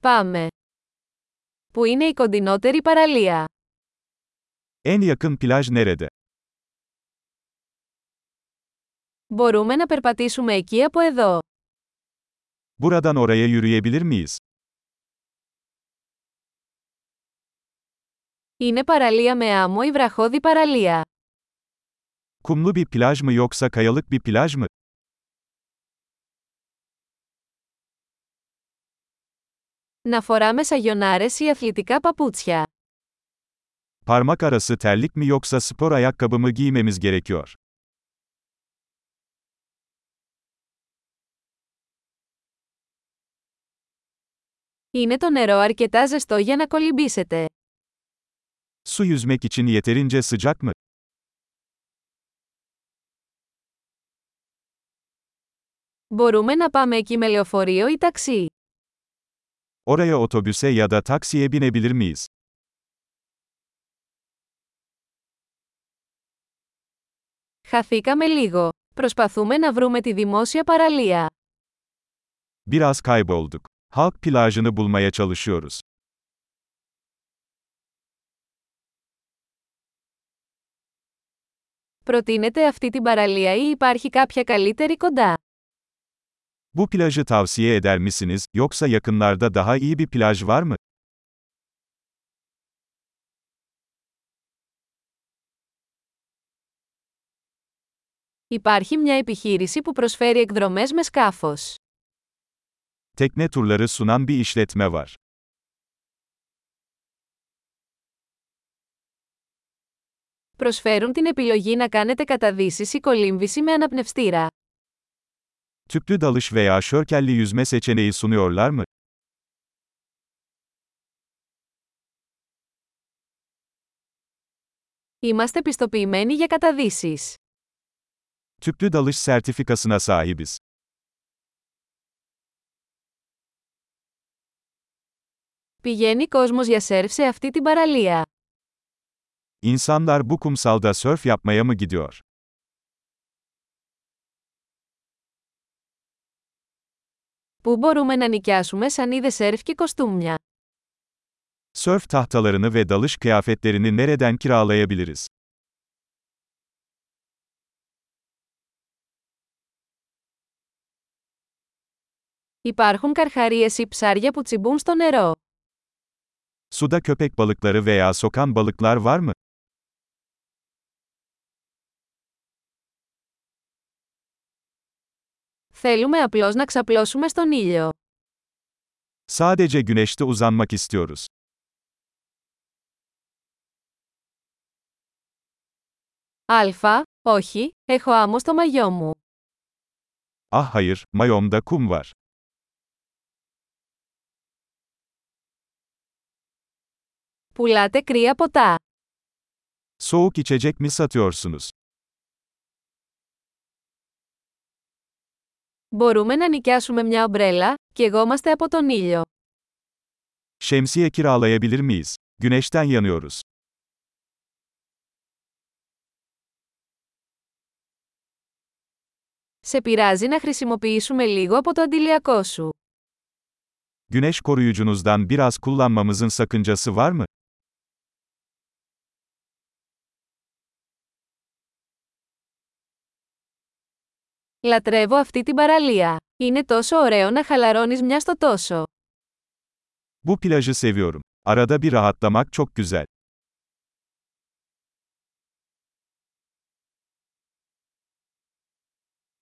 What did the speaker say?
Πάμε. Πού είναι η κοντινότερη παραλία; En yakın plaj nerede? Μπορούμε να περπατήσουμε εκεί από εδώ. Buradan oraya yürüyebilir miyiz? Είναι παραλία με άμμο ή βραχώδη παραλία; Kumlu bir plaj mı yoksa kayalık bir plaj mı? Να φοράμε σαγιονάρες ή αθλητικά παπούτσια. Parmak arası terlik mi yoksa spor ayakkabı mı giymemiz gerekiyor? Είναι το νερό αρκετά ζεστό για να κολυμπήσετε. Su yüzmek için yeterince sıcak mı? Μπορούμε να πάμε εκεί με λεωφορείο ή ταξί. Oraya otobüse ya da taksiye binebilir miyiz? Χαθήκαμε λίγο. Προσπαθούμε να βρούμε τη δημόσια παραλία. Biraz kaybolduk. Halk plajını bulmaya çalışıyoruz. Προτείνετε αυτή την παραλία ή υπάρχει κάποια καλύτερη κοντά; Bu plajı tavsiye eder misiniz, yoksa yakınlarda daha iyi bir plaj var mı? Υπάρχει μια επιχείρηση που προσφέρει εκδρομές με σκάφος. Tekne turları sunan bir işletme var. Προσφέρουν την επιλογή να κάνετε καταδύσεις ή κολύμβηση με αναπνευστήρα. Tüplü dalış veya şörkelli yüzme seçeneği sunuyorlar mı? Είμαστε πιστοποιημένοι για καταδύσεις. Tüplü dalış sertifikasına sahibiz. Πηγαίνει κόσμος για σερφ σε αυτή την παραλία. İnsanlar bu kumsalda sörf yapmaya mı gidiyor? Πού μπορούμε να νοικιάσουμε σανίδες σερφ και κοστούμια. Sörf tahtalarını ve dalış kıyafetlerini nereden kiralayabiliriz? Υπάρχουν καρχαρίες ή ψάρια που τσιμπούν στο νερό. Suda köpek balıkları veya sokan balıklar var mı? Θέλουμε απλώς να ξαπλώσουμε στον ήλιο. Sadece güneşte uzanmak istiyoruz. Αλφα, όχι, έχω άμμο στο μαγιό μου. Ah hayır, mayomda kum var. Πουλάτε κρύα ποτά. Soğuk içecek mi satıyorsunuz? Μπορούμε να νοικιάσουμε μια ομπρέλα, και εγώ είμαστε από τον ήλιο. Şemsiye kiralayabilir miyiz? Güneşten yanıyoruz. Σε πειράζει να χρησιμοποιήσουμε λίγο από το αντιλιακό σου. Güneş koruyucunuzdan biraz kullanmamızın sakıncası var mı? Λατρεύω αυτή την παραλία. Είναι τόσο ωραίο να χαλαρώνεις μια στο τόσο. Bu plajı seviyorum. Arada bir rahatlamak çok güzel.